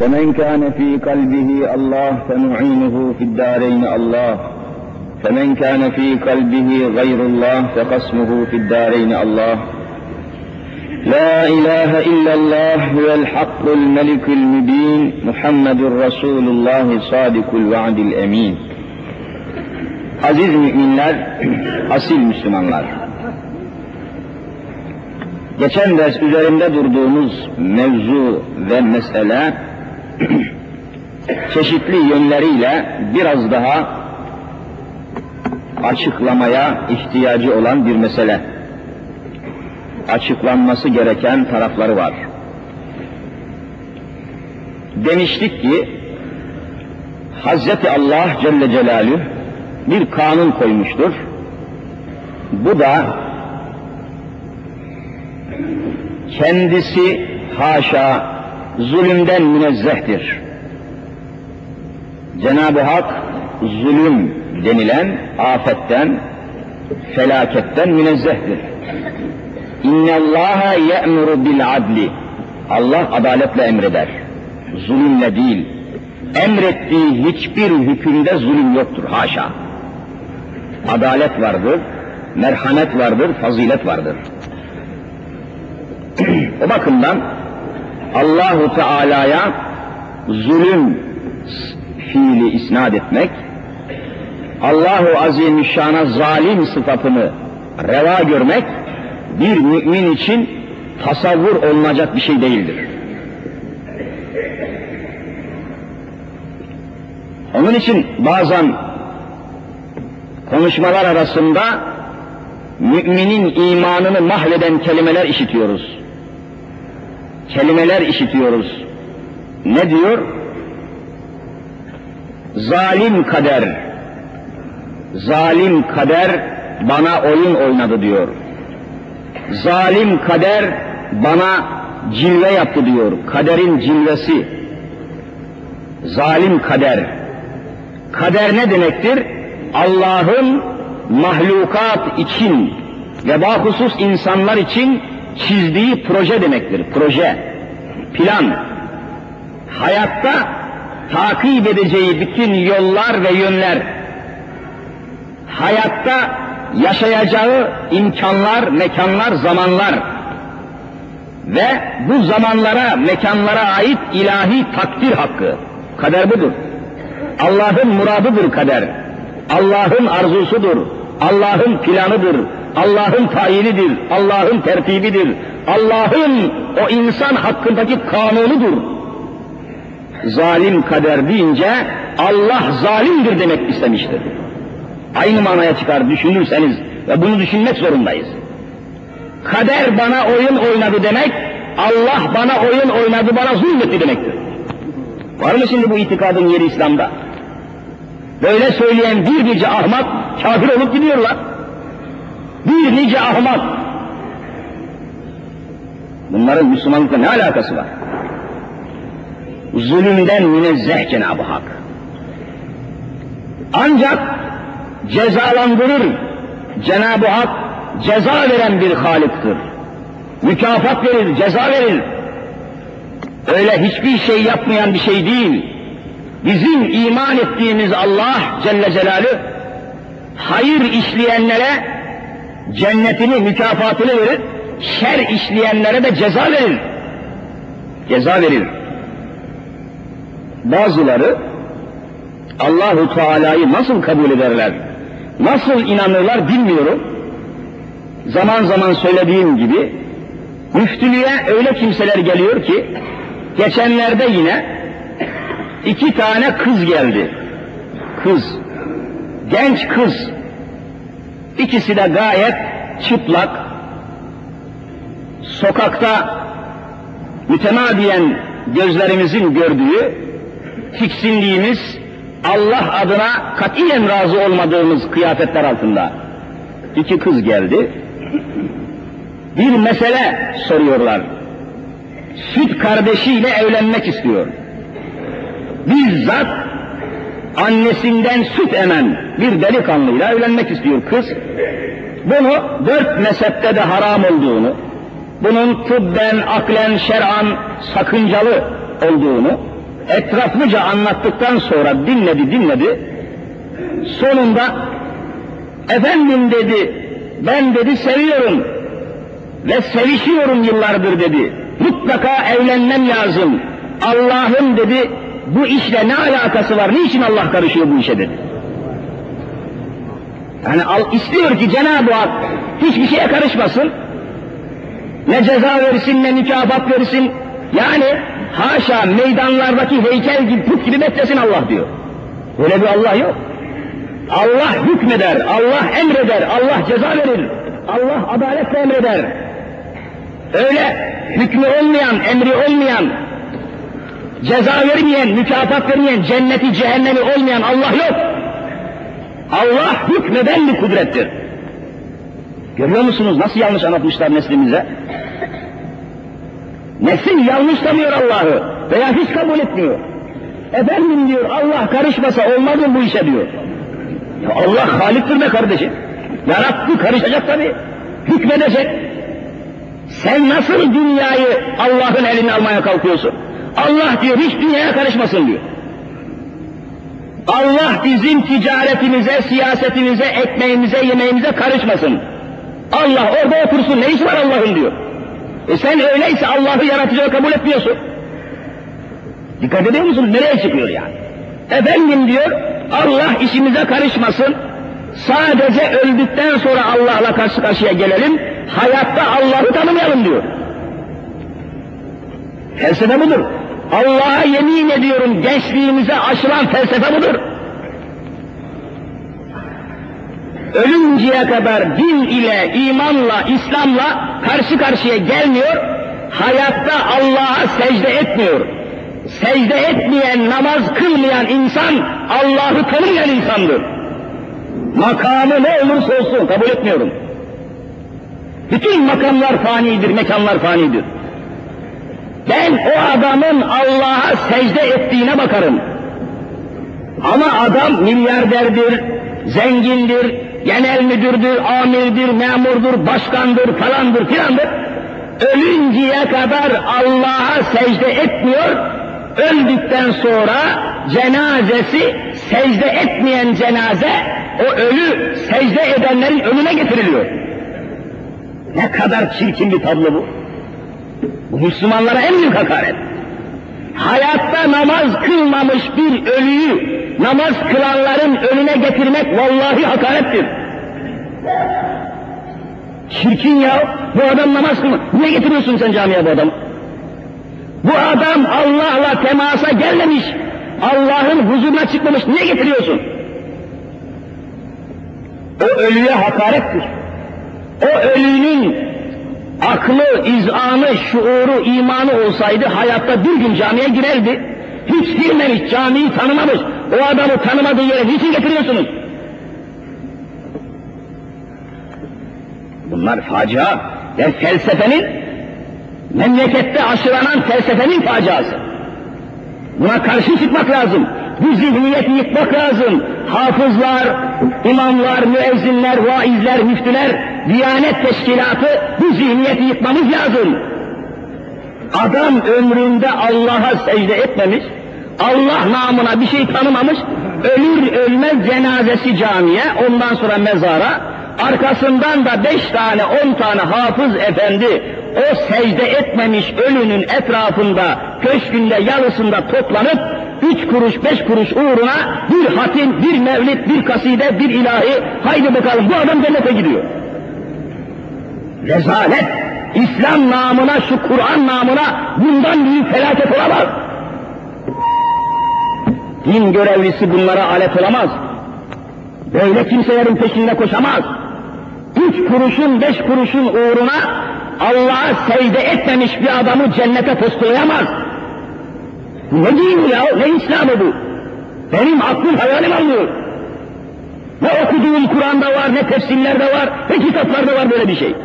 فمن كان في قلبه الله فمعينه في الدارين الله فمن كان في قلبه غير الله فقسمه في الدارين الله لا إله إلا الله هو الحق الملك المبين محمد رسول الله صادق الوعد الأمين Aziz müminler, asil Müslümanlar. Geçen ders üzerinde durduğumuz mevzu ve mesele çeşitli yönleriyle biraz daha açıklamaya ihtiyacı olan bir mesele. Açıklanması gereken tarafları var. Demiştik ki Hazreti Allah Celle Celaluhu bir kanun koymuştur. Bu da kendisi haşa zulümden münezzehtir. Cenab-ı Hak zulüm denilen afetten, felaketten münezzehtir. İnne Allaha ye'muru bil adli. Allah adaletle emreder. Zulümle değil. Emrettiği hiçbir hükümde zulüm yoktur. Haşa. Adalet vardır, merhamet vardır, fazilet vardır. o bakımdan Allahu Teala'ya zulüm fiili isnat etmek, Allahu Azimüşşan'a zalim sıfatını reva görmek bir mümin için tasavvur olunacak bir şey değildir. Onun için bazen konuşmalar arasında müminin imanını mahveden kelimeler işitiyoruz. Kelimeler işitiyoruz. Ne diyor? Zalim kader, zalim kader bana oyun oynadı diyor. Zalim kader bana cilve yaptı diyor. Kaderin cilvesi. Zalim kader. Kader ne demektir? Allah'ın mahlukat için ve bahusus insanlar için çizdiği proje demektir. Proje, plan. Hayatta takip edeceği bütün yollar ve yönler, hayatta yaşayacağı imkanlar, mekanlar, zamanlar ve bu zamanlara, mekanlara ait ilahi takdir hakkı. Kader budur. Allah'ın muradıdır kader. Allah'ın arzusudur. Allah'ın planıdır. Allah'ın tayinidir. Allah'ın tertibidir. Allah'ın o insan hakkındaki kanunudur. Zalim kader deyince Allah zalimdir demek istemiştir. Aynı manaya çıkar düşünürseniz ve bunu düşünmek zorundayız. Kader bana oyun oynadı demek, Allah bana oyun oynadı, bana zulmetti demektir. Var mı şimdi bu itikadın yeri İslam'da? Böyle söyleyen bir nice ahmak kafir olup gidiyorlar. Bir nice ahmak. Bunların Müslümanlıkla ne alakası var? Zulümden münezzeh Cenab-ı Hak. Ancak cezalandırır. Cenab-ı Hak ceza veren bir Halık'tır. Mükafat verir, ceza verir. Öyle hiçbir şey yapmayan bir şey değil. Bizim iman ettiğimiz Allah Celle Celaluhu hayır işleyenlere cennetini, mükafatını verir. Şer işleyenlere de ceza verir. Ceza verir. Bazıları Allahu Teala'yı nasıl kabul ederler? Nasıl inanırlar bilmiyorum. Zaman zaman söylediğim gibi müftülüğe öyle kimseler geliyor ki geçenlerde yine iki tane kız geldi. Kız. Genç kız. İkisi de gayet çıplak. Sokakta mütemadiyen gözlerimizin gördüğü, tiksindiğimiz, Allah adına katiyen razı olmadığımız kıyafetler altında. İki kız geldi. Bir mesele soruyorlar. Süt kardeşiyle evlenmek istiyor. Bizzat annesinden süt emen bir delikanlıyla evlenmek istiyor kız. Bunu dört mezhepte de haram olduğunu, bunun tıbben, aklen, şer'an sakıncalı olduğunu etraflıca anlattıktan sonra dinledi dinledi. Sonunda efendim dedi ben dedi seviyorum ve sevişiyorum yıllardır dedi. Mutlaka evlenmem lazım. Allah'ın dedi bu işle ne alakası var? Niçin Allah karışıyor bu işe dedi. Yani al, istiyor ki Cenab-ı Hak hiçbir şeye karışmasın. Ne ceza versin ne mükafat versin. Yani haşa meydanlardaki heykel gibi put gibi beklesin Allah diyor. Böyle bir Allah yok. Allah hükmeder, Allah emreder, Allah ceza verir. Allah adaletle emreder. Öyle hükmü olmayan, emri olmayan, ceza vermeyen, mükafat vermeyen, cenneti, cehennemi olmayan Allah yok. Allah hükmeden bir kudrettir. Görüyor musunuz nasıl yanlış anlatmışlar neslimize? Nesil yanlış tanıyor Allah'ı veya hiç kabul etmiyor. Efendim diyor Allah karışmasa olmaz mı bu işe diyor. Ya Allah haliktir be kardeşim. Yarattı karışacak tabi. Hükmedecek. Sen nasıl dünyayı Allah'ın eline almaya kalkıyorsun? Allah diyor hiç dünyaya karışmasın diyor. Allah bizim ticaretimize, siyasetimize, ekmeğimize, yemeğimize karışmasın. Allah orada otursun, ne iş var Allah'ın diyor. E sen öyleyse Allah'ı yaratıcıya kabul etmiyorsun. Dikkat ediyor musun? Nereye çıkıyor yani? Efendim diyor, Allah işimize karışmasın. Sadece öldükten sonra Allah'la karşı karşıya gelelim. Hayatta Allah'ı tanımayalım diyor. Felsefe budur. Allah'a yemin ediyorum gençliğimize aşılan felsefe budur. Ölünceye kadar din ile, imanla, İslam'la karşı karşıya gelmiyor, hayatta Allah'a secde etmiyor. Secde etmeyen, namaz kılmayan insan, Allah'ı tanımayan insandır. Makamı ne olursa olsun kabul etmiyorum. Bütün makamlar fanidir, mekanlar fanidir. Ben o adamın Allah'a secde ettiğine bakarım. Ama adam milyarderdir, zengindir, genel müdürdür, amirdir, memurdur, başkandır, falandır, filandır. Ölünceye kadar Allah'a secde etmiyor, öldükten sonra cenazesi secde etmeyen cenaze, o ölü secde edenlerin önüne getiriliyor. Ne kadar çirkin bir tablo bu. Bu Müslümanlara en büyük hakaret. Hayatta namaz kılmamış bir ölüyü namaz kılanların önüne getirmek vallahi hakarettir. Çirkin ya, bu adam namaz kılma. Niye getiriyorsun sen camiye bu adamı? Bu adam Allah'la temasa gelmemiş, Allah'ın huzuruna çıkmamış, niye getiriyorsun? O ölüye hakarettir. O ölünün aklı, izanı, şuuru, imanı olsaydı hayatta bir gün camiye girerdi. Hiç girmemiş, camiyi tanımamış. O adamı tanımadığı yere niçin getiriyorsunuz? Bunlar facia ve felsefenin memlekette aşılanan felsefenin faciası. Buna karşı çıkmak lazım. Bu zihniyeti yıkmak lazım. Hafızlar, imamlar, müezzinler, vaizler, müftüler, Diyanet Teşkilatı bu zihniyeti yıkmamız lazım. Adam ömründe Allah'a secde etmemiş, Allah namına bir şey tanımamış, ölür ölmez cenazesi camiye, ondan sonra mezara, arkasından da beş tane, on tane hafız efendi, o secde etmemiş ölünün etrafında, köşkünde, yalısında toplanıp, üç kuruş, beş kuruş uğruna bir hatim, bir mevlid, bir kaside, bir ilahi, haydi bakalım bu adam cennete gidiyor. Rezalet, İslam namına, şu Kur'an namına bundan büyük felaket olamaz. Din görevlisi bunlara alet olamaz. Böyle kimselerin peşinde koşamaz. Üç kuruşun, beş kuruşun uğruna Allah'a secde etmemiş bir adamı cennete postalayamaz. Ne din ya, ne İslam'ı bu? Benim aklım hayalim almıyor. Ne okuduğum Kur'an'da var, ne tefsirlerde var, ne kitaplarda var böyle bir şey.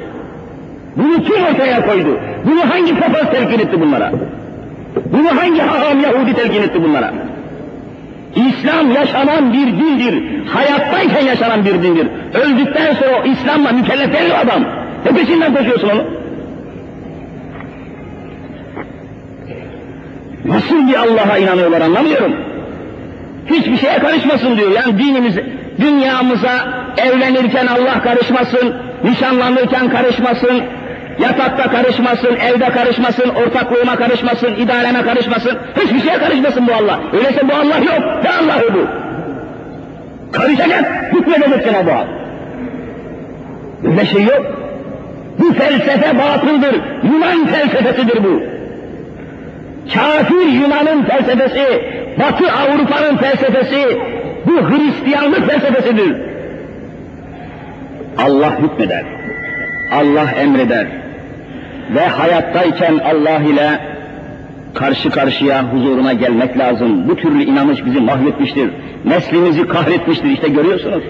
Bunu kim ortaya koydu? Bunu hangi papaz telkin etti bunlara? Bunu hangi haham Yahudi telkin etti bunlara? İslam yaşanan bir dindir. Hayattayken yaşanan bir dindir. Öldükten sonra İslam'la mükellef değil adam. Ne peşinden koşuyorsun onu? Nasıl bir Allah'a inanıyorlar anlamıyorum. Hiçbir şeye karışmasın diyor. Yani dinimiz, dünyamıza evlenirken Allah karışmasın, nişanlanırken karışmasın, yatakta karışmasın, evde karışmasın, ortaklığıma karışmasın, idareme karışmasın, hiçbir şeye karışmasın bu Allah. Öyleyse bu Allah yok. Ne Allah'ı bu? Karışacak, hükmedecek Cenab-ı Hak. Öyle şey yok. Bu felsefe batıldır. Yunan felsefesidir bu. Kafir Yunan'ın felsefesi, Batı Avrupa'nın felsefesi, bu Hristiyanlık felsefesidir. Allah hükmeder. Allah emreder. Ve hayattayken Allah ile karşı karşıya huzuruna gelmek lazım. Bu türlü inanış bizi mahvetmiştir. Neslimizi kahretmiştir. İşte görüyorsunuz.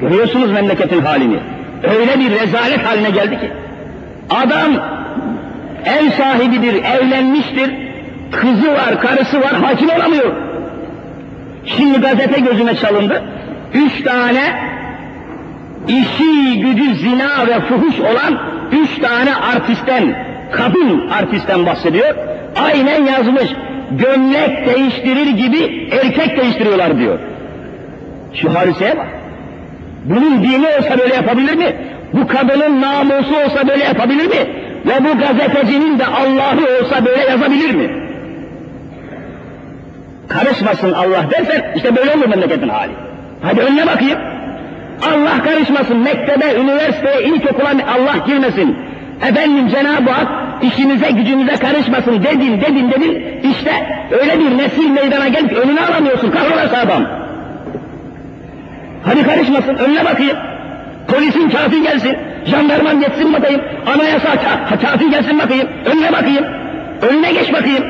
Görüyorsunuz memleketin halini. Öyle bir rezalet haline geldi ki. Adam ev sahibidir, evlenmiştir, kızı var, karısı var, hakim olamıyor. Şimdi gazete gözüme çalındı. Üç tane işi gücü zina ve fuhuş olan üç tane artistten, kadın artistten bahsediyor. Aynen yazmış. Gömlek değiştirir gibi erkek değiştiriyorlar diyor. Şu hadiseye bak. Bunun dini olsa böyle yapabilir mi? Bu kadının namusu olsa böyle yapabilir mi? Ve bu gazetecinin de Allah'ı olsa böyle yazabilir mi? Karışmasın Allah dersen işte böyle olur memleketin hali. Hadi önüne bakayım. Allah karışmasın mektebe, üniversiteye, ilkokula Allah girmesin. Efendim Cenab-ı Hak işinize gücünüze karışmasın dedin dedin dedin. İşte öyle bir nesil meydana gelip önüne alamıyorsun kahrolası adam. Hadi karışmasın önüne bakayım. Polisin kafi gelsin, jandarman geçsin bakayım, anayasa ka kafi gelsin bakayım, önüne bakayım, önüne geç bakayım.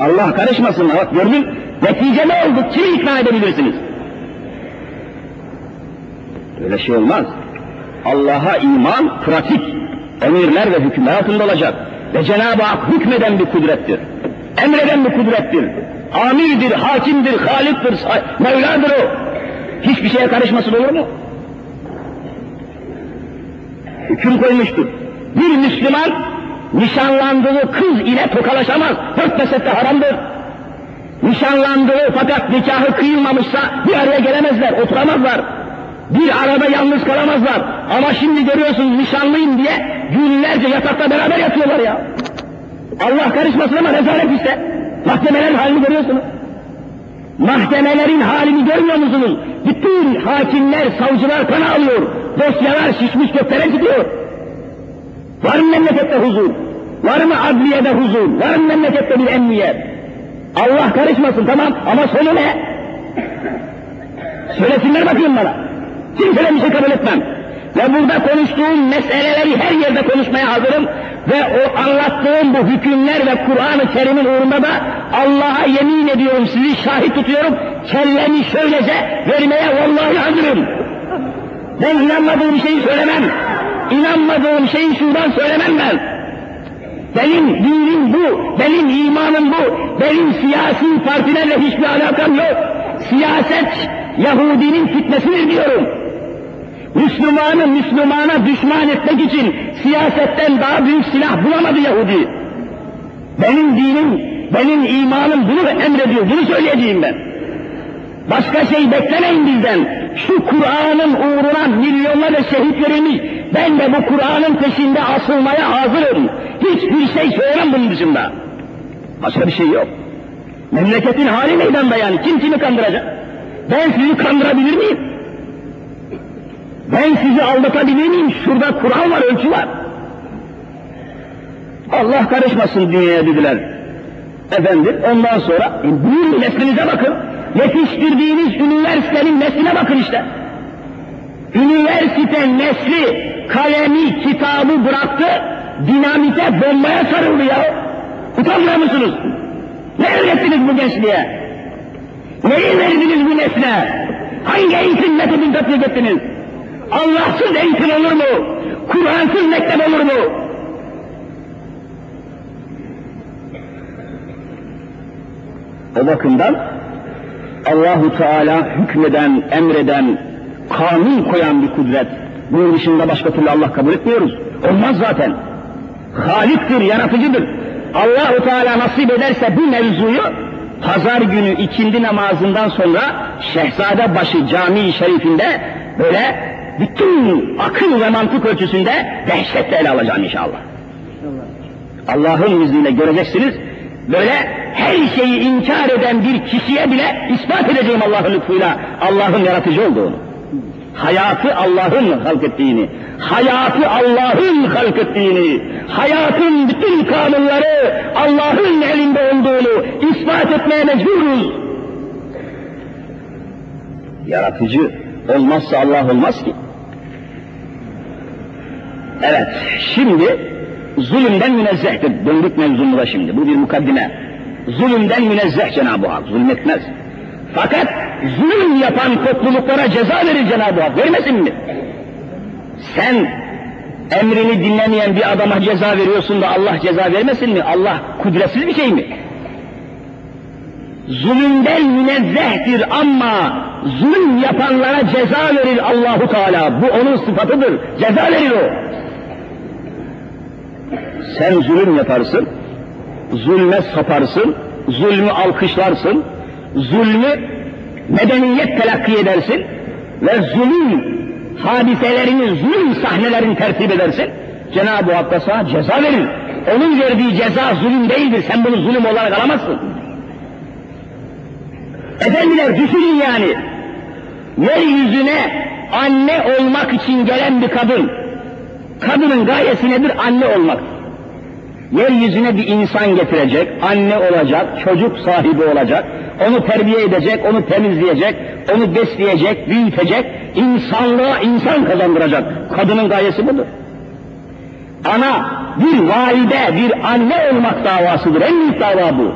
Allah karışmasın, bak gördün, netice ne oldu, kimi ikna edebilirsiniz? Öyle şey olmaz. Allah'a iman pratik, emirler ve hükümler altında olacak. Ve Cenab-ı Hak hükmeden bir kudrettir. Emreden bir kudrettir. Amirdir, hakimdir, haliktir, Mevladır o. Hiçbir şeye karışmasın olur mu? Hüküm koymuştur. Bir Müslüman nişanlandığı kız ile tokalaşamaz. Dört mesette haramdır. Nişanlandığı fakat nikahı kıyılmamışsa bir araya gelemezler, oturamazlar. Bir arada yalnız kalamazlar. Ama şimdi görüyorsunuz nişanlıyım diye günlerce yatakta beraber yatıyorlar ya. Allah karışmasın ama rezalet işte. Mahkemelerin halini görüyorsunuz. Mahkemelerin halini görmüyor musunuz? Bütün hakimler, savcılar kan alıyor. Dosyalar şişmiş göklere gidiyor. Var mı memlekette huzur? Var mı adliyede huzur? Var mı memlekette bir emniyet? Allah karışmasın tamam ama sonu ne? Söylesinler bakayım bana. Kimseden bir şey kabul etmem. Ve burada konuştuğum meseleleri her yerde konuşmaya hazırım. Ve o anlattığım bu hükümler ve Kur'an-ı Kerim'in uğrunda da Allah'a yemin ediyorum, sizi şahit tutuyorum, kellemi şöylece vermeye vallahi hazırım. Ben inanmadığım şeyi söylemem. İnanmadığım şeyi şuradan söylemem ben. Benim dinim bu, benim imanım bu, benim siyasi partilerle hiçbir alakam yok. Siyaset Yahudinin fitnesidir diyorum. Müslümanı Müslümana düşman etmek için siyasetten daha büyük silah bulamadı Yahudi. Benim dinim, benim imanım bunu emrediyor, bunu söyleyeceğim ben. Başka şey beklemeyin bizden. Şu Kur'an'ın uğruna milyonlarca şehit verilmiş. Ben de bu Kur'an'ın peşinde asılmaya hazırım. Hiçbir şey söylemem bunun dışında. Başka bir şey yok. Memleketin hali meydanda yani. Kim kimi kandıracak? Ben sizi kandırabilir miyim? Ben sizi aldatabilir miyim? Şurada Kur'an var, ölçü var. Allah karışmasın dünyaya dediler. Efendim ondan sonra e, buyurun neslinize bakın. Yetiştirdiğiniz üniversitenin nesline bakın işte. Üniversite nesli kalemi, kitabı bıraktı, dinamite, bombaya sarıldı ya. Utanmıyor musunuz? Ne öğrettiniz bu gençliğe? Neyi verdiniz bu nesle? Hangi eğitim metodunu tatbik ettiniz? Allahsız eğitim olur mu? Kur'ansız mektep olur mu? O bakımdan Allahu Teala hükmeden, emreden, kanun koyan bir kudret. Bunun dışında başka türlü Allah kabul etmiyoruz. Olmaz zaten. Haliktir, yaratıcıdır. Allahu Teala nasip ederse bu mevzuyu pazar günü ikindi namazından sonra Şehzadebaşı Camii Şerifinde böyle bütün akıl ve mantık ölçüsünde dehşetle ele alacağım inşallah. Allah'ın izniyle göreceksiniz. Böyle her şeyi inkar eden bir kişiye bile ispat edeceğim Allah'ın lütfuyla Allah'ın yaratıcı olduğunu. Hayatı Allah'ın halk ettiğini, hayatı Allah'ın halk ettiğini, hayatın bütün kanunları Allah'ın elinde olduğunu ispat etmeye mecburuz. Yaratıcı olmazsa Allah olmaz ki. Evet, şimdi zulümden münezzehtir. Döndük mevzumuza şimdi. Bu bir mukaddime. Zulümden münezzeh Cenab-ı Hak. Zulmetmez. Fakat zulüm yapan topluluklara ceza verir Cenab-ı Hak. Vermesin mi? Sen emrini dinlemeyen bir adama ceza veriyorsun da Allah ceza vermesin mi? Allah kudretsiz bir şey mi? Zulümden münezzehtir ama zulüm yapanlara ceza verir Allahu Teala. Bu onun sıfatıdır. Ceza verir o. Sen zulüm yaparsın, zulme saparsın, zulmü alkışlarsın, zulmü medeniyet telakki edersin ve zulüm hadiselerini, zulüm sahnelerini tertip edersin. Cenab-ı Hak da sana ceza verir. Onun verdiği ceza zulüm değildir. Sen bunu zulüm olarak alamazsın. Efendiler düşünün yani. Yeryüzüne anne olmak için gelen bir kadın. Kadının gayesi nedir? Anne olmak. Yeryüzüne bir insan getirecek, anne olacak, çocuk sahibi olacak, onu terbiye edecek, onu temizleyecek, onu besleyecek, büyütecek, insanlığa insan kazandıracak. Kadının gayesi budur. Ana, bir valide, bir anne olmak davasıdır. En büyük dava bu.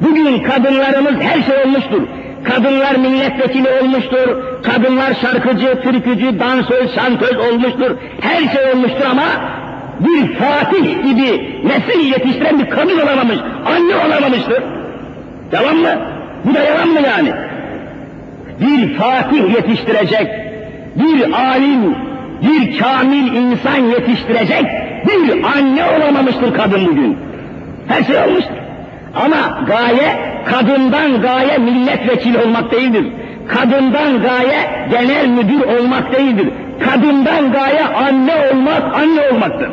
Bugün kadınlarımız her şey olmuştur. Kadınlar milletvekili olmuştur, kadınlar şarkıcı, türkücü, dansöz, şantöz olmuştur. Her şey olmuştur ama bir Fatih gibi nesil yetiştiren bir kadın olamamış, anne olamamıştır. Yalan mı? Bu da yalan mı yani? Bir Fatih yetiştirecek, bir alim, bir kamil insan yetiştirecek bir anne olamamıştır kadın bugün. Her şey olmuştur. Ama gaye kadından gaye milletvekili olmak değildir. Kadından gaye genel müdür olmak değildir. Kadından gaye anne olmak, anne olmaktır.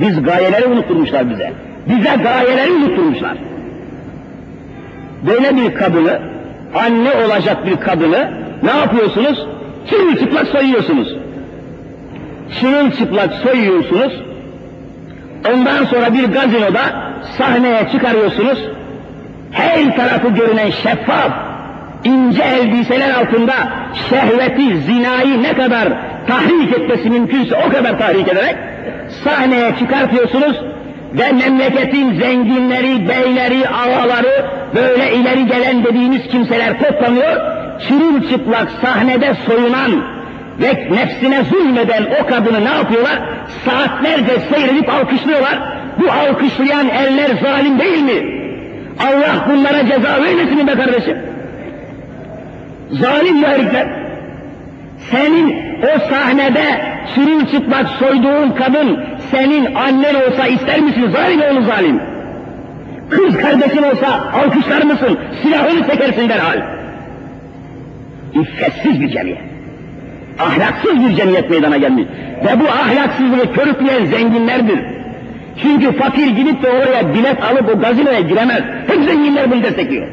Biz gayeleri unutturmuşlar bize. Bize gayeleri unutturmuşlar. Böyle bir kadını, anne olacak bir kadını ne yapıyorsunuz? Çırılçıplak soyuyorsunuz. Çırılçıplak soyuyorsunuz. Ondan sonra bir gazinoda sahneye çıkarıyorsunuz. Her tarafı görünen şeffaf, ince elbiseler altında şehveti, zinayı ne kadar tahrik etmesi mümkünse o kadar tahrik ederek sahneye çıkartıyorsunuz ve memleketin zenginleri, beyleri, ağaları, böyle ileri gelen dediğimiz kimseler toplanıyor, çırılçıplak sahnede soyunan ve nefsine zulmeden o kadını ne yapıyorlar? Saatlerce seyredip alkışlıyorlar. Bu alkışlayan eller zalim değil mi? Allah bunlara ceza vermesin be kardeşim. Zalim herifler. Senin o sahnede çırılçıplak soyduğun kadın senin annen olsa ister misin? Zalim oğlu zalim. Kız kardeşin olsa alkışlar mısın? Silahını çekersin derhal. İffetsiz bir cemiyet. Ahlaksız bir cemiyet meydana gelmiş. Ve bu ahlaksızlığı körükleyen zenginlerdir. Çünkü fakir gidip de oraya bilet alıp o gazinoya giremez. Hep zenginler bunu destekliyor.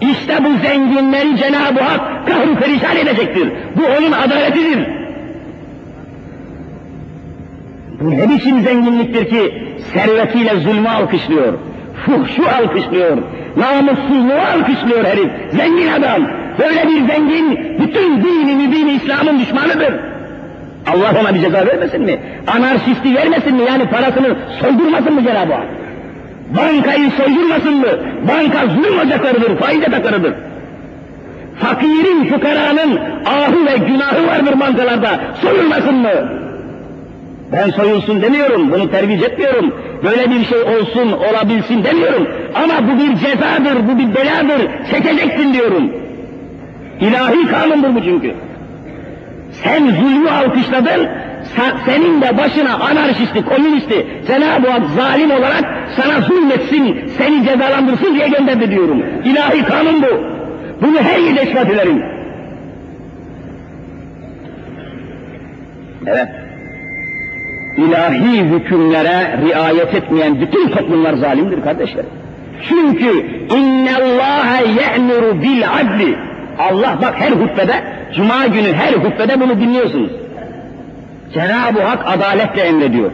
İşte bu zenginleri Cenab-ı Hak kahru perişan edecektir. Bu onun adaletidir. Bu ne biçim zenginliktir ki servetiyle zulmü alkışlıyor, fuhşu alkışlıyor, namussuzluğu alkışlıyor herif, zengin adam. Böyle bir zengin bütün dini mübini İslam'ın düşmanıdır. Allah ona bir ceza vermesin mi? Anarşisti vermesin mi? Yani parasını soydurmasın mı Cenab-ı Hak? Bankayı soydurmasın mı? Banka zulüm ocaklarıdır, faiz yataklarıdır. Fakirin, fukaranın ahı ve günahı vardır bankalarda. Soyulmasın mı? Ben soyulsun demiyorum, bunu terviz etmiyorum. Böyle bir şey olsun, olabilsin demiyorum. Ama bu bir cezadır, bu bir beladır, çekeceksin diyorum. İlahi kanundur bu çünkü. Sen zulmü alkışladın, senin de başına anarşisti, komünisti, Cenab-ı Hak zalim olarak sana zulmetsin, seni cezalandırsın diye gönderdi diyorum. İlahi kanun bu. Bunu her yerde ispat ederim. Evet. İlahi hükümlere riayet etmeyen bütün toplumlar zalimdir kardeşler. Çünkü innallâhe ye'muru bil adli. Allah bak her hutbede, cuma günü her hutbede bunu dinliyorsunuz. Cenab-ı Hak adaletle emrediyor.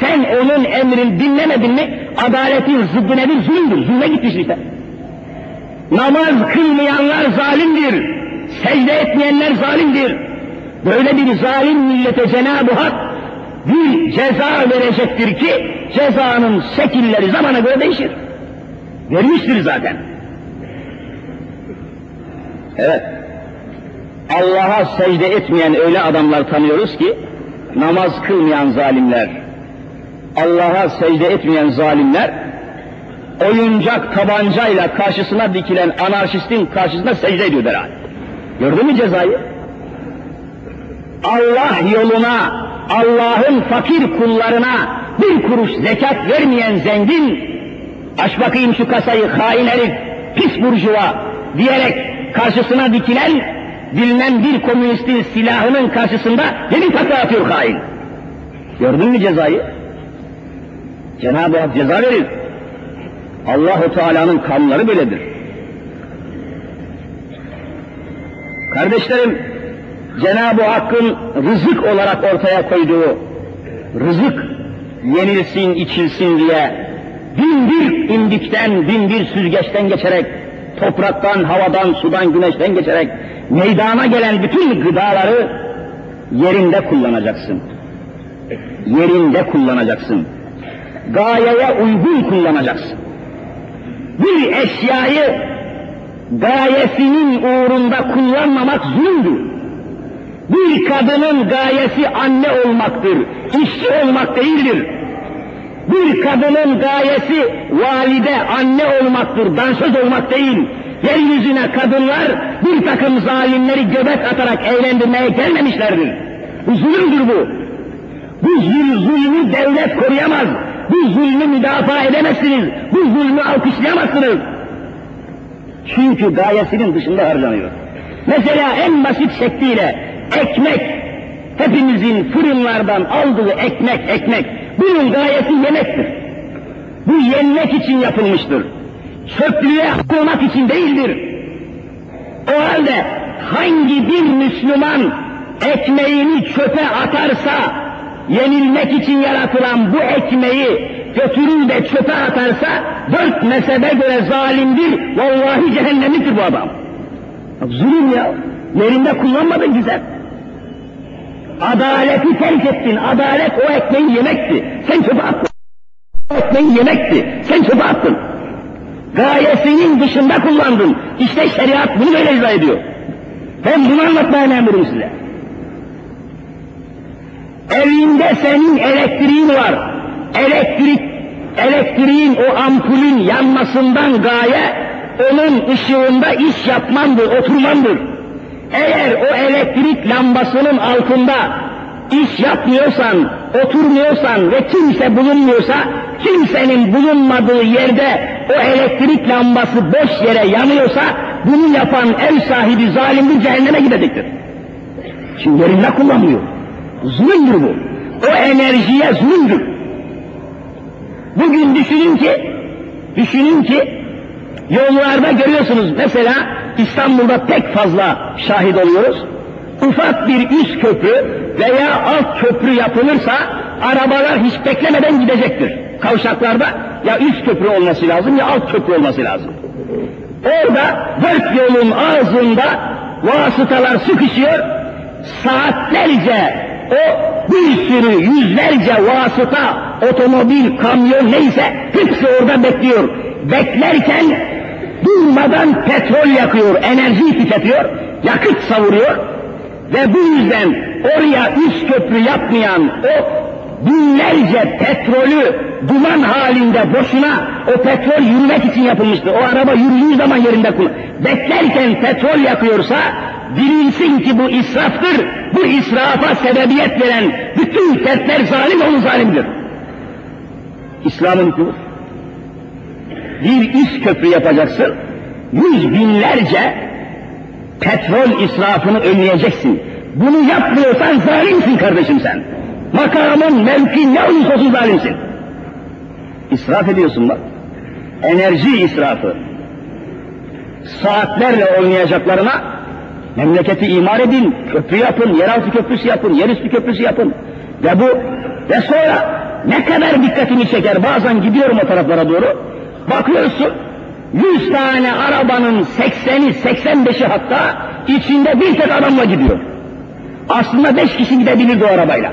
Sen onun emrini dinlemedin mi, adaletin zıddı nedir? Zulümdür. Zulme gitmiş işte. Namaz kılmayanlar zalimdir. Secde etmeyenler zalimdir. Böyle bir zalim millete Cenab-ı Hak bir ceza verecektir ki cezanın şekilleri zamana göre değişir. Vermiştir zaten. Evet. Allah'a secde etmeyen öyle adamlar tanıyoruz ki namaz kılmayan zalimler, Allah'a secde etmeyen zalimler oyuncak tabancayla karşısına dikilen anarşistin karşısında secde ediyor. Gördün mü cezayı? Allah yoluna, Allah'ın fakir kullarına bir kuruş zekat vermeyen zengin, aç bakayım şu kasayı hain herif, pis burjuva diyerek karşısına dikilen bilinen bir komünistin silahının karşısında yedi takla atıyor hain. Gördün mü cezayı? Cenab-ı Hak ceza verir. Allahu Teala'nın kanunları böyledir. Kardeşlerim, Cenab-ı Hakk'ın rızık olarak ortaya koyduğu rızık yenilsin, içilsin diye bin bir indikten, bin bir süzgeçten geçerek, topraktan, havadan, sudan, güneşten geçerek meydana gelen bütün gıdaları yerinde kullanacaksın. Yerinde kullanacaksın. Gayeye uygun kullanacaksın. Bir eşyayı gayesinin uğrunda kullanmamak zulümdür. Bir kadının gayesi anne olmaktır, işçi olmak değildir. Bir kadının gayesi valide, anne olmaktır, dansöz olmak değil. Yeryüzüne kadınlar bir takım zalimleri göbek atarak eğlendirmeye gelmemişlerdir. Bu zulümdür bu. Bu zulmü devlet koruyamaz. Bu zulmü müdafaa edemezsiniz. Bu zulmü alkışlayamazsınız. Çünkü gayesinin dışında harcanıyor. Mesela en basit şekliyle ekmek, hepimizin fırınlardan aldığı ekmek, ekmek, bunun gayesi yemektir. Bu yenmek için yapılmıştır. Çöplüğe atılmak için değildir. O halde hangi bir Müslüman ekmeğini çöpe atarsa, yenilmek için yaratılan bu ekmeği götürür de çöpe atarsa, dört mezhebe göre zalimdir, vallahi cehennemliktir bu adam. Zulüm ya, yerinde kullanmadın güzel. Adaleti terk ettin, adalet o ekmeği yemekti, sen çöpe attın. O ekmeği yemekti, sen çöpe attın. Gayesinin dışında kullandın. İşte şeriat bunu böyle izah ediyor. Ben bunu anlatmaya memurum size. Evinde senin elektriğin var. Elektrik, elektriğin o ampulün yanmasından gaye onun ışığında iş yapmandır, oturmandır. Eğer o elektrik lambasının altında iş yapmıyorsan, oturmuyorsan ve kimse bulunmuyorsa, kimsenin bulunmadığı yerde o elektrik lambası boş yere yanıyorsa, bunu yapan ev sahibi zalimdir, cehenneme gidecektir. Çünkü yerinde kullanmıyor. Zulümdür bu. O enerjiye zulümdür. Bugün düşünün ki, düşünün ki, yollarda görüyorsunuz mesela İstanbul'da pek fazla şahit oluyoruz. Ufak bir üst köprü veya alt köprü yapılırsa arabalar hiç beklemeden gidecektir. Kavşaklarda ya üst köprü olması lazım ya alt köprü olması lazım. Orada dört yolun ağzında vasıtalar sıkışıyor, saatlerce o bir sürü yüzlerce vasıta, otomobil, kamyon neyse hepsi orada bekliyor. Beklerken durmadan petrol yakıyor, enerji tüketiyor, yakıt savuruyor ve bu yüzden oraya üst köprü yapmayan o binlerce petrolü duman halinde boşuna o petrol yürümek için yapılmıştır. O araba yürüdüğü zaman yerinde kullan. Beklerken petrol yakıyorsa bilinsin ki bu israftır. Bu israfa sebebiyet veren bütün fertler zalim onun zalimdir. İslam'ın hükmü. Bir üst köprü yapacaksın. Yüz binlerce petrol israfını önleyeceksin. Bunu yapmıyorsan zalimsin kardeşim sen. Makamın, mevkin ne olursa olsun zalimsin. İsraf ediyorsun bak. Enerji israfı. Saatlerle oynayacaklarına memleketi imar edin, köprü yapın, yeraltı köprüsü yapın, yerüstü köprüsü yapın. Ve bu ve sonra ne kadar dikkatimi çeker bazen gidiyorum o taraflara doğru. Bakıyorsun yüz tane arabanın sekseni, seksen beşi hatta içinde bir tek adamla gidiyor. Aslında beş kişi gidebilirdi o arabayla.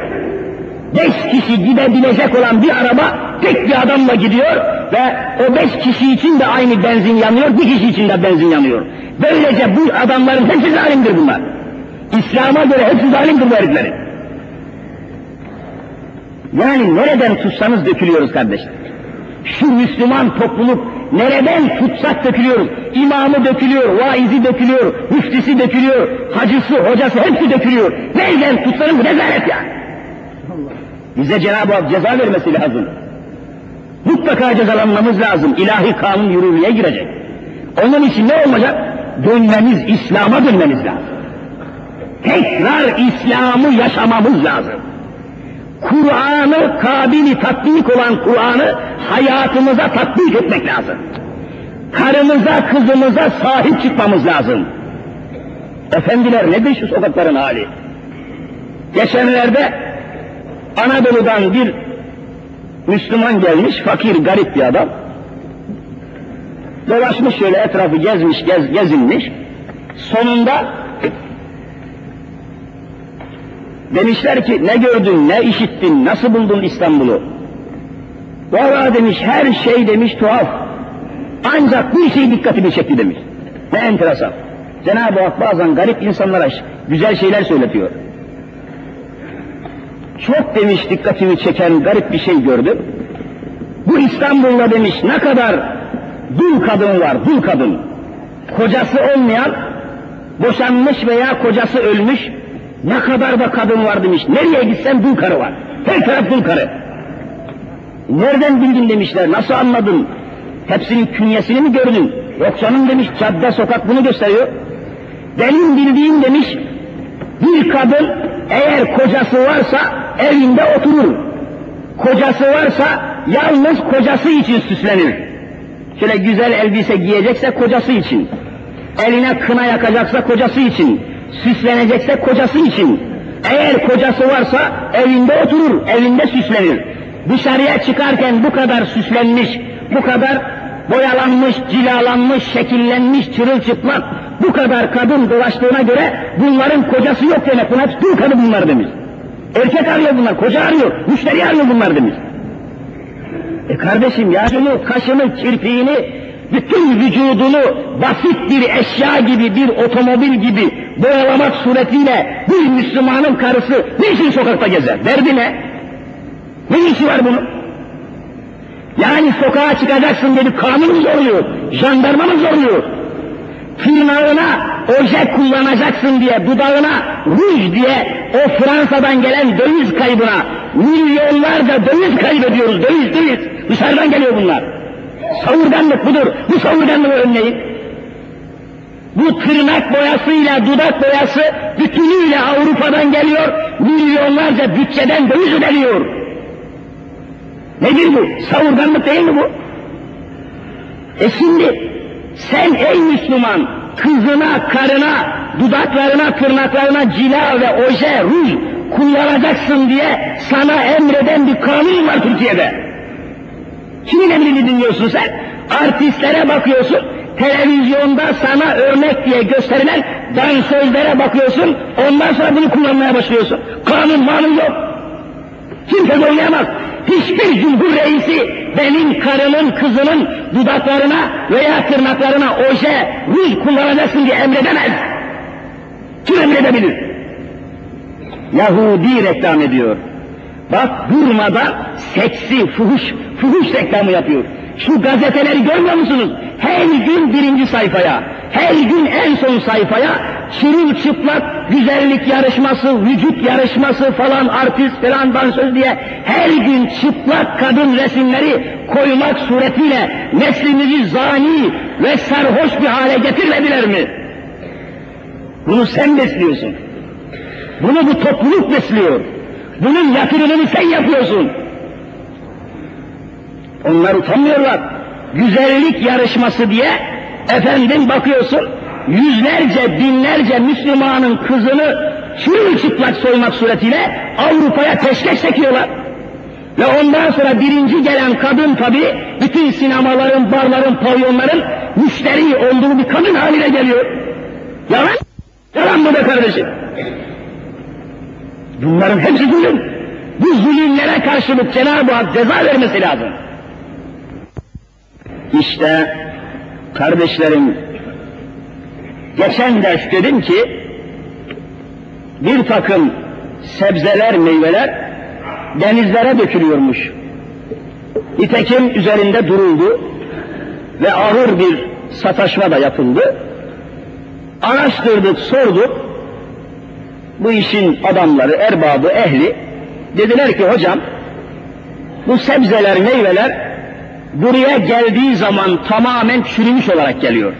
Beş kişi gidebilecek olan bir araba tek bir adamla gidiyor ve o beş kişi için de aynı benzin yanıyor, bir kişi için de benzin yanıyor. Böylece bu adamların hepsi zalimdir bunlar. İslam'a göre hepsi zalimdir bu heriflerin. Yani nereden tutsanız dökülüyoruz kardeşler. Şu Müslüman topluluk nereden tutsak dökülüyoruz. İmamı dökülüyor, vaizi dökülüyor, müftisi dökülüyor, hacısı, hocası hepsi dökülüyor. Nereden tutsanız rezalet ya. Bize Cenab-ı Hak ceza vermesi lazım. Mutlaka cezalanmamız lazım. İlahi kanun yürürlüğe girecek. Onun için ne olacak? Dönmemiz, İslam'a dönmemiz lazım. Tekrar İslam'ı yaşamamız lazım. Kur'an'ı kabili tatbik olan Kur'an'ı hayatımıza tatbik etmek lazım. Karımıza, kızımıza sahip çıkmamız lazım. Efendiler nedir şu sokakların hali? Geçenlerde Anadolu'dan bir Müslüman gelmiş, fakir, garip bir adam. Dolaşmış şöyle etrafı gezmiş, gez, gezinmiş. Sonunda demişler ki ne gördün, ne işittin, nasıl buldun İstanbul'u? Valla demiş her şey demiş tuhaf. Ancak bir şey dikkatimi çekti demiş. Ne enteresan. Cenab-ı Hak bazen garip insanlara güzel şeyler söyletiyor. Çok demiş dikkatimi çeken garip bir şey gördüm. Bu İstanbul'da demiş ne kadar dul kadın var, dul kadın. Kocası olmayan, boşanmış veya kocası ölmüş, ne kadar da kadın var demiş. Nereye gitsen dul karı var. Her taraf dul karı. Nereden bildin demişler, nasıl anladın? Hepsinin künyesini mi gördün? Yoksanın demiş, cadde sokak bunu gösteriyor. Benim bildiğim demiş, bir kadın eğer kocası varsa evinde oturur. Kocası varsa yalnız kocası için süslenir. Şöyle güzel elbise giyecekse kocası için. Eline kına yakacaksa kocası için. Süslenecekse kocası için. Eğer kocası varsa evinde oturur, evinde süslenir. Dışarıya çıkarken bu kadar süslenmiş, bu kadar boyalanmış, cilalanmış, şekillenmiş, çırılçıplak, bu kadar kadın dolaştığına göre bunların kocası yok demek. Bunlar hep dul kadın bunlar demiş. Erkek arıyor bunlar, koca arıyor, müşteri arıyor bunlar demiş. E kardeşim ya şunu, kaşını, kirpiğini, bütün vücudunu basit bir eşya gibi, bir otomobil gibi boyalamak suretiyle bir Müslümanın karısı niçin sokakta gezer? Derdi ne? Ne işi var bunun? Yani sokağa çıkacaksın dedi kanun zorluyor, jandarma mı zorluyor? Tırnağına oje kullanacaksın diye, dudağına ruj diye o Fransa'dan gelen döviz kaybına milyonlarca döviz kaybediyoruz, döviz döviz. Dışarıdan geliyor bunlar. Savurganlık budur. Bu savurganlığı önleyin. Bu tırnak boyasıyla dudak boyası bütünüyle Avrupa'dan geliyor. Milyonlarca bütçeden döviz ödeniyor. Nedir bu? Savurganlık değil mi bu? E şimdi sen ey Müslüman kızına, karına, dudaklarına, tırnaklarına cila ve oje, ruj kullanacaksın diye sana emreden bir kanun var Türkiye'de. Kimin emrini dinliyorsun sen? Artistlere bakıyorsun, televizyonda sana örnek diye gösterilen dansözlere bakıyorsun, ondan sonra bunu kullanmaya başlıyorsun. Kanun manun yok. Kimse de oynayamaz. Hiçbir cumhur reisi benim karımın, kızının dudaklarına veya tırnaklarına oje, ruj kullanacaksın diye emredemez. Kim emredebilir? Yahudi reklam ediyor. Bak durmadan seksi, fuhuş, fuhuş reklamı yapıyor. Şu gazeteleri görmüyor musunuz? Her gün birinci sayfaya, her gün en son sayfaya çırılçıplak güzellik yarışması, vücut yarışması falan artist falan dansöz diye her gün çıplak kadın resimleri koymak suretiyle neslimizi zani ve sarhoş bir hale getirmediler mi? Bunu sen besliyorsun. Bunu bu topluluk besliyor. Bunun yatırımını sen yapıyorsun. Onlar utanmıyorlar. Güzellik yarışması diye efendim bakıyorsun yüzlerce binlerce Müslümanın kızını çırılçıplak soymak suretiyle Avrupa'ya peşkeş çekiyorlar. Ve ondan sonra birinci gelen kadın tabi bütün sinemaların, barların, pavyonların müşteri olduğu bir kadın haline geliyor. Yalan, yalan mı be kardeşim? Bunların hepsi zulüm. Bu zulümlere karşılık Cenab-ı Hak ceza vermesi lazım. İşte kardeşlerim, geçen ders dedim ki, bir takım sebzeler, meyveler denizlere dökülüyormuş. Nitekim üzerinde duruldu ve ağır bir sataşma da yapıldı. Araştırdık, sorduk. Bu işin adamları, erbabı, ehli dediler ki hocam bu sebzeler, meyveler buraya geldiği zaman tamamen çürümüş olarak geliyor.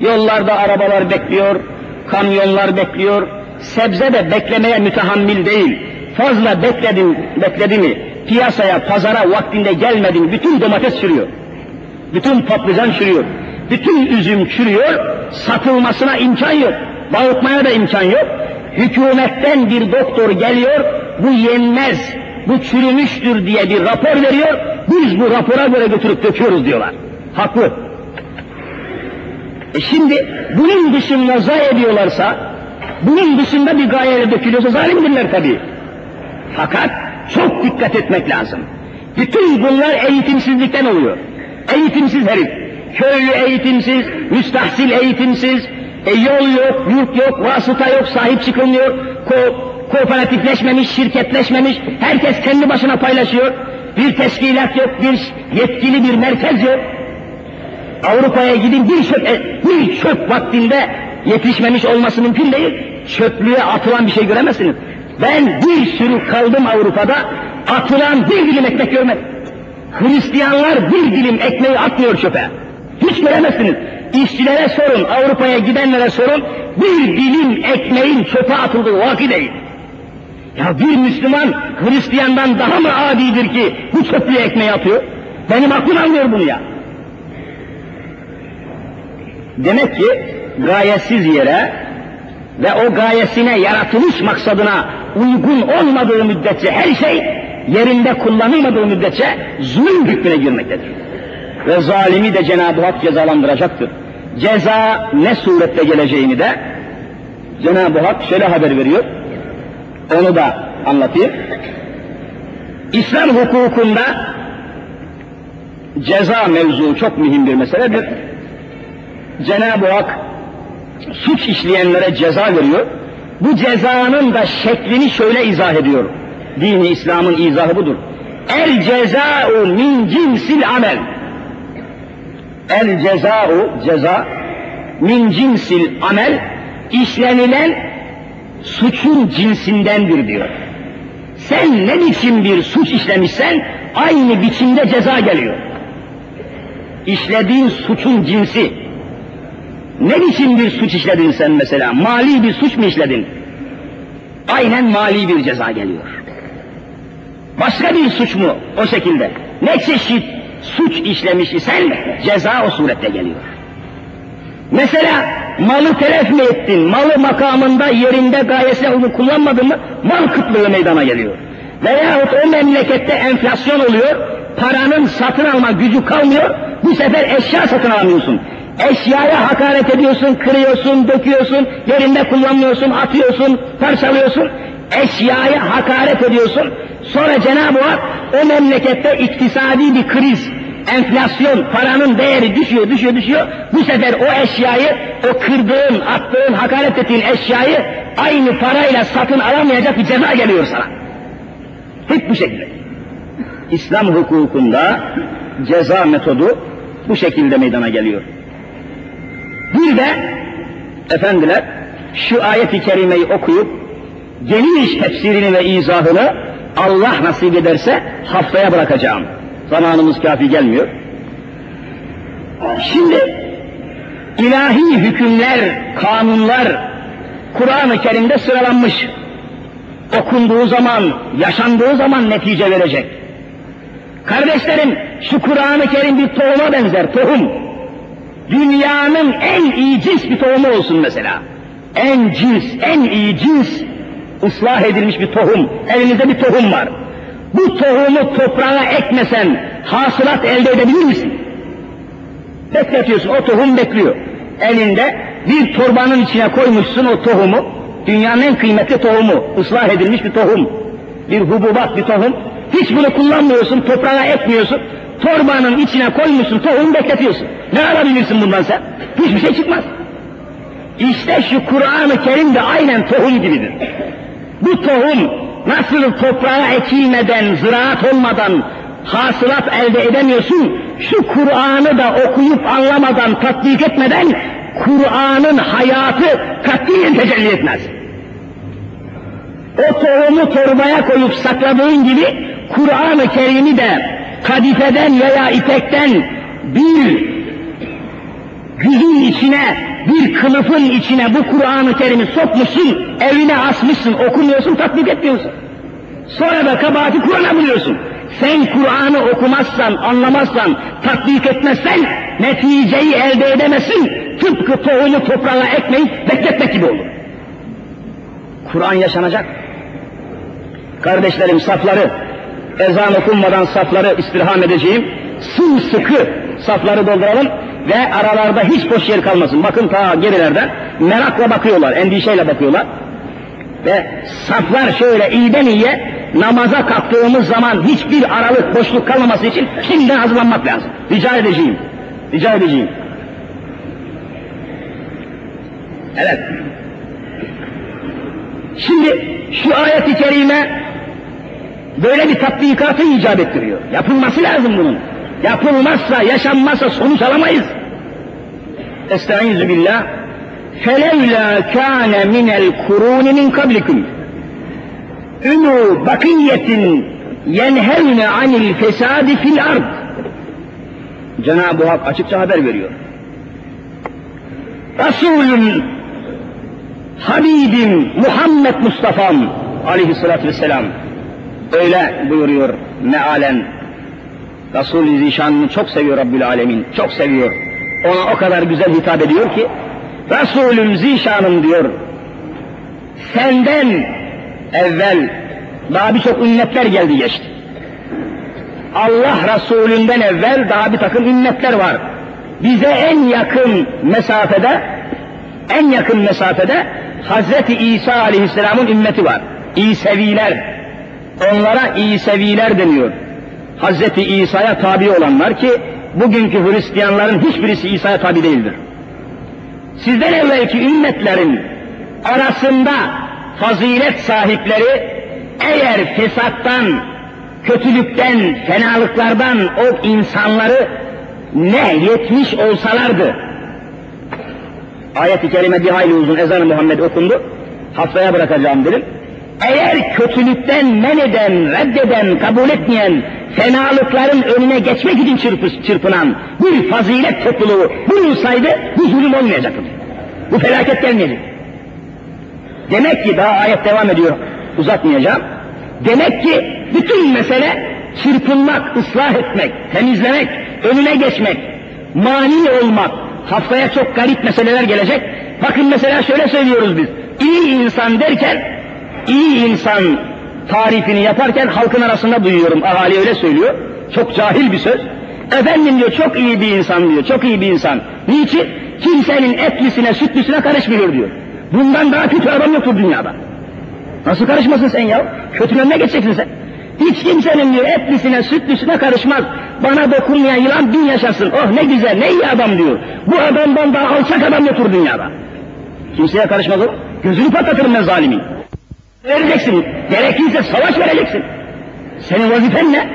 Yollarda arabalar bekliyor, kamyonlar bekliyor. Sebze de beklemeye mütehammil değil. Fazla bekledin, bekledi mi piyasaya, pazara vaktinde gelmedin bütün domates çürüyor. Bütün patlıcan çürüyor. Bütün üzüm çürüyor. Satılmasına imkan yok. Bağıtmaya da imkan yok. Hükümetten bir doktor geliyor, bu yenmez, bu çürümüştür diye bir rapor veriyor, biz bu rapora göre götürüp döküyoruz diyorlar. Haklı. E şimdi bunun dışında zayi ediyorlarsa, bunun dışında bir gayeyle dökülüyorsa zalimdirler tabii. Fakat çok dikkat etmek lazım. Bütün bunlar eğitimsizlikten oluyor. Eğitimsiz herif. Köylü eğitimsiz, müstahsil eğitimsiz, e yol yok, yurt yok, vasıta yok, sahip çıkılmıyor, kooperatifleşmemiş, şirketleşmemiş, herkes kendi başına paylaşıyor. Bir teşkilat yok, bir yetkili bir merkez yok. Avrupa'ya gidin bir çöp, bir çöp vaktinde yetişmemiş olması mümkün değil. Çöplüğe atılan bir şey göremezsiniz. Ben bir sürü kaldım Avrupa'da, atılan bir dilim ekmek görmedim. Hristiyanlar bir dilim ekmeği atmıyor çöpe. Hiç göremezsiniz. İşçilere sorun, Avrupa'ya gidenlere sorun, bir dilim ekmeğin çöpe atıldığı vakı değil. Ya bir Müslüman Hristiyandan daha mı adidir ki bu çöplüğe ekmeği atıyor? Benim aklım almıyor bunu ya. Demek ki gayesiz yere ve o gayesine yaratılış maksadına uygun olmadığı müddetçe her şey yerinde kullanılmadığı müddetçe zulüm hükmüne girmektedir. Ve zalimi de Cenab-ı Hak cezalandıracaktır. Ceza ne surette geleceğini de Cenab-ı Hak şöyle haber veriyor. Onu da anlatayım. İslam hukukunda ceza mevzu çok mühim bir meseledir. Cenab-ı Hak suç işleyenlere ceza veriyor. Bu cezanın da şeklini şöyle izah ediyor. Dini İslam'ın izahı budur. El ceza'u min cinsil amel. El ceza'u ceza min cinsil amel işlenilen suçun cinsindendir diyor. Sen ne biçim bir suç işlemişsen aynı biçimde ceza geliyor. İşlediğin suçun cinsi. Ne biçim bir suç işledin sen mesela? Mali bir suç mu işledin? Aynen mali bir ceza geliyor. Başka bir suç mu o şekilde? Ne çeşit suç işlemiş isen ceza o surette geliyor. Mesela malı telef mi ettin, malı makamında yerinde gayesine uygun kullanmadın mı mal kıtlığı meydana geliyor. Veyahut o memlekette enflasyon oluyor, paranın satın alma gücü kalmıyor, bu sefer eşya satın alamıyorsun. Eşyaya hakaret ediyorsun, kırıyorsun, döküyorsun, yerinde kullanmıyorsun, atıyorsun, parçalıyorsun. Eşyaya hakaret ediyorsun. Sonra Cenab-ı Hak o memlekette iktisadi bir kriz, enflasyon, paranın değeri düşüyor, düşüyor, düşüyor. Bu sefer o eşyayı, o kırdığın, attığın, hakaret ettiğin eşyayı aynı parayla satın alamayacak bir ceza geliyor sana. Hep bu şekilde. İslam hukukunda ceza metodu bu şekilde meydana geliyor. Bir de efendiler şu ayet-i kerimeyi okuyup geniş tefsirini ve izahını Allah nasip ederse haftaya bırakacağım. Zamanımız kafi gelmiyor. Şimdi ilahi hükümler, kanunlar Kur'an-ı Kerim'de sıralanmış. Okunduğu zaman, yaşandığı zaman netice verecek. Kardeşlerim, şu Kur'an-ı Kerim bir tohuma benzer, tohum. Dünyanın en iyi cins bir tohumu olsun mesela. En cins, en iyi cins, ıslah edilmiş bir tohum. Elinizde bir tohum var. Bu tohumu toprağa ekmesen hasılat elde edebilir misin? Bekletiyorsun, o tohum bekliyor. Elinde bir torbanın içine koymuşsun o tohumu, dünyanın en kıymetli tohumu, ıslah edilmiş bir tohum, bir hububat bir tohum. Hiç bunu kullanmıyorsun, toprağa ekmiyorsun, torbanın içine koymuşsun, tohumu bekletiyorsun. Ne alabilirsin bundan sen? Hiçbir şey çıkmaz. İşte şu Kur'an-ı Kerim de aynen tohum gibidir. Bu tohum nasıl toprağa ekilmeden, ziraat olmadan hasılat elde edemiyorsun, şu Kur'an'ı da okuyup anlamadan, tatbik etmeden Kur'an'ın hayatı katiyen tecelli etmez. O tohumu torbaya koyup sakladığın gibi Kur'an-ı Kerim'i de kadifeden veya ipekten bir güzün içine, bir kılıfın içine bu Kur'an-ı Kerim'i sokmuşsun, evine asmışsın, okumuyorsun, tatbik etmiyorsun. Sonra da kabahati Kur'an'a buluyorsun. Sen Kur'an'ı okumazsan, anlamazsan, tatbik etmezsen neticeyi elde edemezsin. Tıpkı tohumu toprağa ekmeyi bekletmek gibi olur. Kur'an yaşanacak. Kardeşlerim safları, ezan okunmadan safları istirham edeceğim. Sımsıkı safları dolduralım ve aralarda hiç boş yer kalmasın. Bakın ta gerilerden merakla bakıyorlar, endişeyle bakıyorlar. Ve saflar şöyle iyiden iyiye namaza kalktığımız zaman hiçbir aralık boşluk kalmaması için şimdiden hazırlanmak lazım. Rica edeceğim. Rica edeceğim. Evet. Şimdi şu ayet-i kerime böyle bir tatbikatı icap ettiriyor. Yapılması lazım bunun Yapılmazsa, yaşanmazsa sonuç alamayız. Estaizu billah. فَلَوْلَا كَانَ مِنَ الْقُرُونِ مِنْ قَبْلِكُمْ ünü bakiyetin yenhevne anil fesadi fil ard. Cenab-ı Hak açıkça haber veriyor. Resulüm, Habibim, Muhammed Mustafa'm aleyhissalatü vesselam öyle buyuruyor mealen. Resul-i Zişan'ını çok seviyor Rabbül Alemin, çok seviyor. Ona o kadar güzel hitap ediyor ki, Resulüm Zişan'ım diyor, senden evvel daha birçok ümmetler geldi geçti. Allah Resulünden evvel daha bir takım ümmetler var. Bize en yakın mesafede, en yakın mesafede Hazreti İsa Aleyhisselam'ın ümmeti var. İseviler. Onlara İseviler deniyor. Hazreti İsa'ya tabi olanlar ki bugünkü Hristiyanların hiçbirisi İsa'ya tabi değildir. Sizden evvelki ümmetlerin arasında fazilet sahipleri eğer fesattan, kötülükten, fenalıklardan o insanları ne yetmiş olsalardı, ayet-i kerime bir hayli uzun ezan-ı Muhammed okundu, haftaya bırakacağım dedim. Eğer kötülükten men eden, reddeden, kabul etmeyen, fenalıkların önüne geçmek için çırpı, çırpınan bir fazilet topluluğu bulunsaydı bu zulüm olmayacaktı. Bu felaket gelmeyecek. Demek ki daha ayet devam ediyor, uzatmayacağım. Demek ki bütün mesele çırpınmak, ıslah etmek, temizlemek, önüne geçmek, mani olmak. Haftaya çok garip meseleler gelecek. Bakın mesela şöyle söylüyoruz biz. İyi insan derken, iyi insan tarifini yaparken halkın arasında duyuyorum. Ahali öyle söylüyor. Çok cahil bir söz. Efendim diyor çok iyi bir insan diyor. Çok iyi bir insan. Niçin? Kimsenin etlisine, sütlüsüne karışmıyor diyor. Bundan daha kötü adam yoktur dünyada. Nasıl karışmasın sen ya? Kötünün önüne geçeceksin sen. Hiç kimsenin diyor etlisine, sütlüsüne karışmaz. Bana dokunmayan yılan bin yaşasın. Oh ne güzel, ne iyi adam diyor. Bu adamdan daha alçak adam yoktur dünyada. Kimseye karışmaz o. Gözünü patlatırım ben zalimin. Vereceksin. Gerekirse savaş vereceksin. Senin vazifen ne?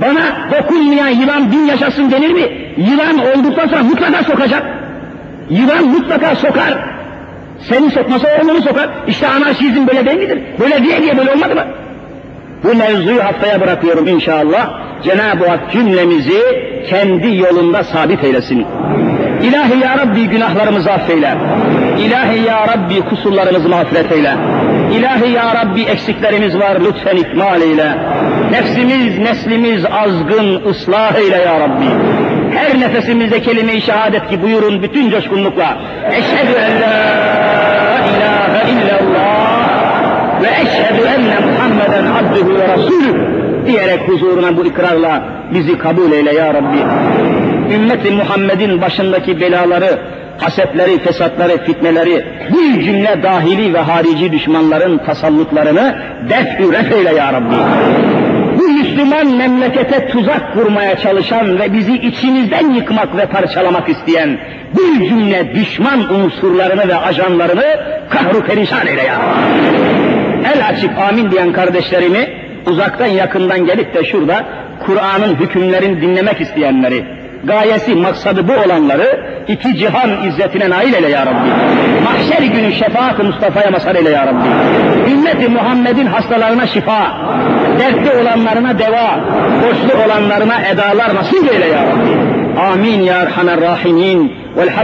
Bana dokunmayan yılan bin yaşasın denir mi? Yılan olduktan sonra mutlaka sokacak. Yılan mutlaka sokar. Seni sokmasa oğlunu sokar. İşte anarşizm böyle değil midir? Böyle diye diye böyle olmadı mı? Bu mevzuyu haftaya bırakıyorum inşallah. Cenab-ı Hak cümlemizi kendi yolunda sabit eylesin. İlahi ya Rabbi günahlarımızı affeyle. İlahi ya Rabbi kusurlarımızı mağfiret eyle. İlahi ya Rabbi eksiklerimiz var lütfen ikmal eyle. Nefsimiz, neslimiz azgın ıslah eyle ya Rabbi. Her nefesimizde kelime-i şehadet ki buyurun bütün coşkunlukla. Eşhedü en la ilahe illallah ve eşhedü enne Muhammeden abduhu ve rasulü diyerek huzuruna bu ikrarla bizi kabul eyle ya Rabbi. Ümmeti Muhammed'in başındaki belaları, hasetleri, fesatları, fitneleri, bu cümle dahili ve harici düşmanların tasallutlarını def-ü ref eyle ya Rabbi. Bu Müslüman memlekete tuzak kurmaya çalışan ve bizi içimizden yıkmak ve parçalamak isteyen bu cümle düşman unsurlarını ve ajanlarını kahru perişan eyle ya. El açıp amin diyen kardeşlerimi uzaktan yakından gelip de şurada Kur'an'ın hükümlerini dinlemek isteyenleri, gayesi, maksadı bu olanları iki cihan izzetine nail eyle ya Rabbi. Mahşer günü şefaat-ı Mustafa'ya mazhar eyle ya Rabbi. Ümmeti Muhammed'in hastalarına şifa, dertli olanlarına deva, borçlu olanlarına edalar nasip eyle ya Rabbi. Amin ya Rahimin. Velhamdülillah.